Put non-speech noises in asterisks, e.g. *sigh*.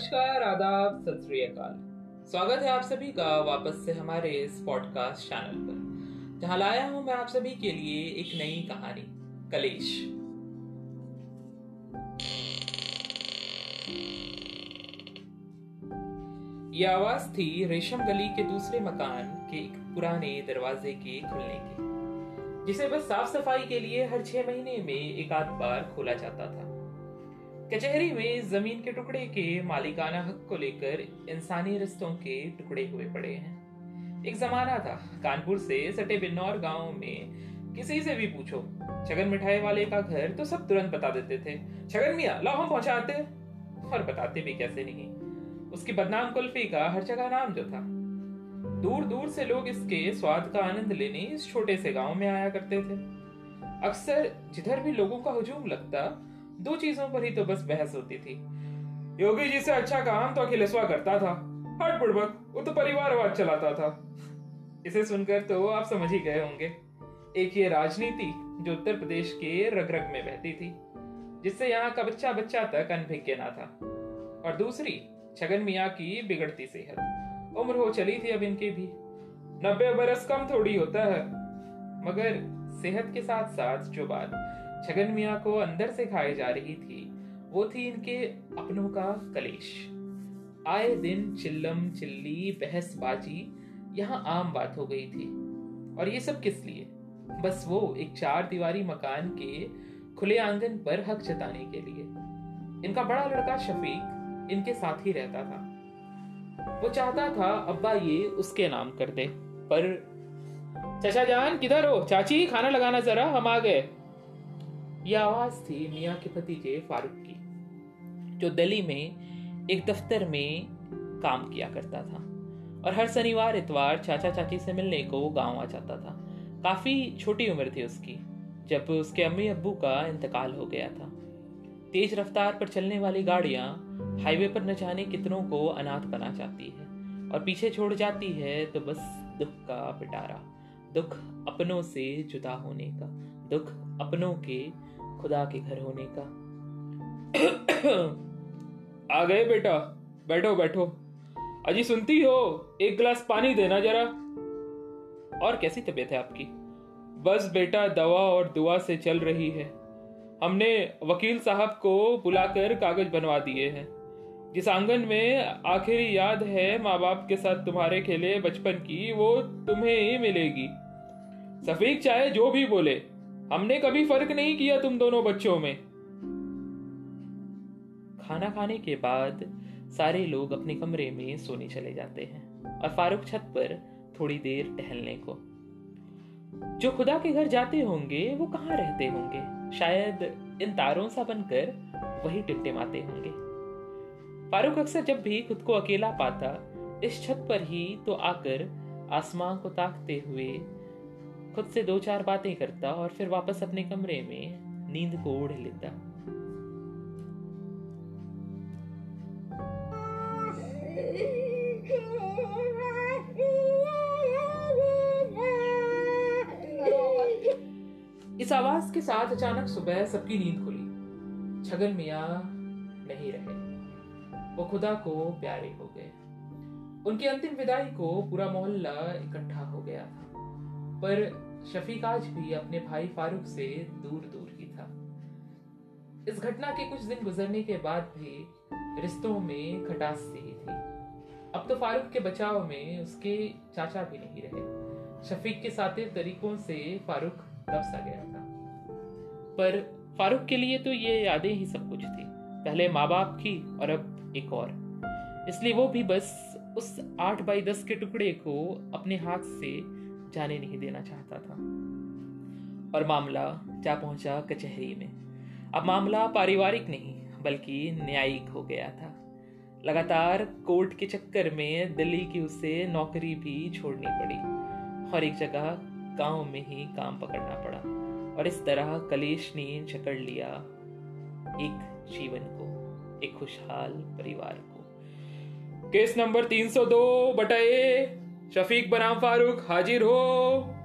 नमस्कार, आदाब, सत स्वागत है आप सभी का वापस से हमारे इस पॉडकास्ट चैनल पर। जहाँ लाया हूँ मैं आप सभी के लिए एक नई कहानी, कलेश। ये आवाज़ थी रेशम गली के दूसरे मकान के एक पुराने दरवाजे के खुलने की, जिसे बस साफ़ सफ़ाई के लिए हर छह महीने में एक आध बार खोला जाता था। कचहरी में ज़मीन के टुकड़े के मालिकाना हक को लेकर इंसानी रिश्तों के टुकड़े हुए पड़े हैं। एक जमाना था, कानपुर से सटे बिन्नौर गाँव में किसी से भी पूछो, छगन मिठाई वाले का घर तो सब तुरंत बता देते थे। छगन मिया, लाओ हम पहुंचाते। और बताते भी कैसे नहीं। उसकी बदनाम कुल्फी का हर जगह नाम जो था। दूर दूर से लोग इसके स्वाद का आनंद लेने इस छोटे से गाँव में आया करते थे। अक्सर जिधर भी लोगों का हुजूम लगता दो चीज़ों पर ही तो बस बहस होती थी। योगी जी से अच्छा काम तो अखिलेशवा करता था। हट बुड़बक वो तो परिवारवाद चलाता था। इसे सुनकर तो आप समझ ही गए होंगे। एक ये राजनीति जो उत्तर प्रदेश के रग रग में बहती थी, जिससे यहाँ का बच्चा बच्चा तक अनभिज्ञ ना था। और दूसरी, छगन मिया की बिगड़ती सेहत। उम्र हो चली थी अब इनके भी। नब्बे बरस कम थोड़ी होता है। मगर सेहत के साथ साथ जो बात छगन मिया को अंदर से खाई जा रही थी। वो थी इनके अपनों का कलेश। आए दिन चिल्लम, चिल्ली, बहसबाजी, यहाँ आम बात हो गई थी। और ये सब किस लिए? बस वो एक चार दीवारी मकान के खुले आँगन पर हक जताने के लिए। इनका बड़ा लड़का शफीक इनके साथ ही रहता था। वो चाहता था, अब्बा ये उसके नाम कर दे। पर, चाचा जान, किधर हो? चाची, खाना लगाना जरा, हम आ गए। यह आवाज़ थी मियाँ के भतीजे फारूक की, जो दिल्ली में एक दफ्तर में काम किया करता था। और हर शनिवार, इतवार चाचा चाची से मिलने को गाँव आ जाता था। काफ़ी छोटी उम्र थी उसकी, जब उसके अम्मी अब्बू का इंतकाल हो गया था। तेज रफ्तार पर चलने वाली गाड़ियाँ हाईवे पर न जाने कितनों को अनाथ बना जाती है। और पीछे छोड़ जाती है तो बस दुख का पिटारा, दुख अपनों से जुदा होने का, दुख अपनों के खुदा के घर होने का। *coughs* आ गए बेटा, बैठो बैठो। अजी सुनती हो, एक गिलास पानी देना जरा। और कैसी तबीयत है आपकी? बस बेटा, दवा और दुआ से चल रही है। हमने वकील साहब को बुलाकर कागज़ बनवा दिए हैं। जिस आँगन में आखिरी याद है माँ बाप के साथ तुम्हारे खेले बचपन की, वो तुम्हें ही मिलेगी। सफीक चाहे जो भी बोले हमने कभी फ़र्क नहीं किया तुम दोनों बच्चों में। खाना खाने के बाद सारे लोग अपने कमरे में सोने चले जाते हैं और फारूक छत पर थोड़ी देर टहलने को। जो खुदा के घर जाते होंगे, वो कहाँ रहते होंगे? शायद इन तारों सा बनकर वही टिमटिमाते होंगे। फारूक अक्सर जब भी खुद को अकेला पाता, इस छत पर ही तो आकर आसमान को ताकते हुए खुद से दो चार बातें करता और फिर वापस अपने कमरे में नींद को ओढ़ लेता। इस आवाज़ के साथ अचानक सुबह सबकी नींद खुली। छगन मिया नहीं रहे। वो खुदा को प्यारे हो गए। उनकी अंतिम विदाई को पूरा मोहल्ला इकट्ठा हो गया था। पर शफीक आज भी अपने भाई फारूक से दूर दूर ही था। इस घटना के कुछ दिन गुजरने के बाद भी रिश्तों में खटास सी थी। अब तो फारूक के बचाव में उसके चाचा भी नहीं रहे। शफीक के सातिर तरीकों से फारूक दब सा गया था। पर फारूक के लिए तो ये यादें ही सब कुछ थी। पहले माँ बाप की और अब एक और। इसलिए वो भी बस उस आठ बाई दस के टुकड़े को अपने हाथ से जाने नहीं देना चाहता था। और मामला जा पहुँचा कचहरी में। अब मामला पारिवारिक नहीं, बल्कि न्यायिक हो गया था। लगातार कोर्ट के चक्कर में दिल्ली की उसे नौकरी भी छोड़नी पड़ी। और एक जगह गाँव में ही काम पकड़ना पड़ा। और इस तरह कलेश ने जकड़ लिया एक जीवन को, एक खुशहाल परिवार को। केस नंबर 302 बटा ए। शफीक बनाम फारूक हाजिर हो।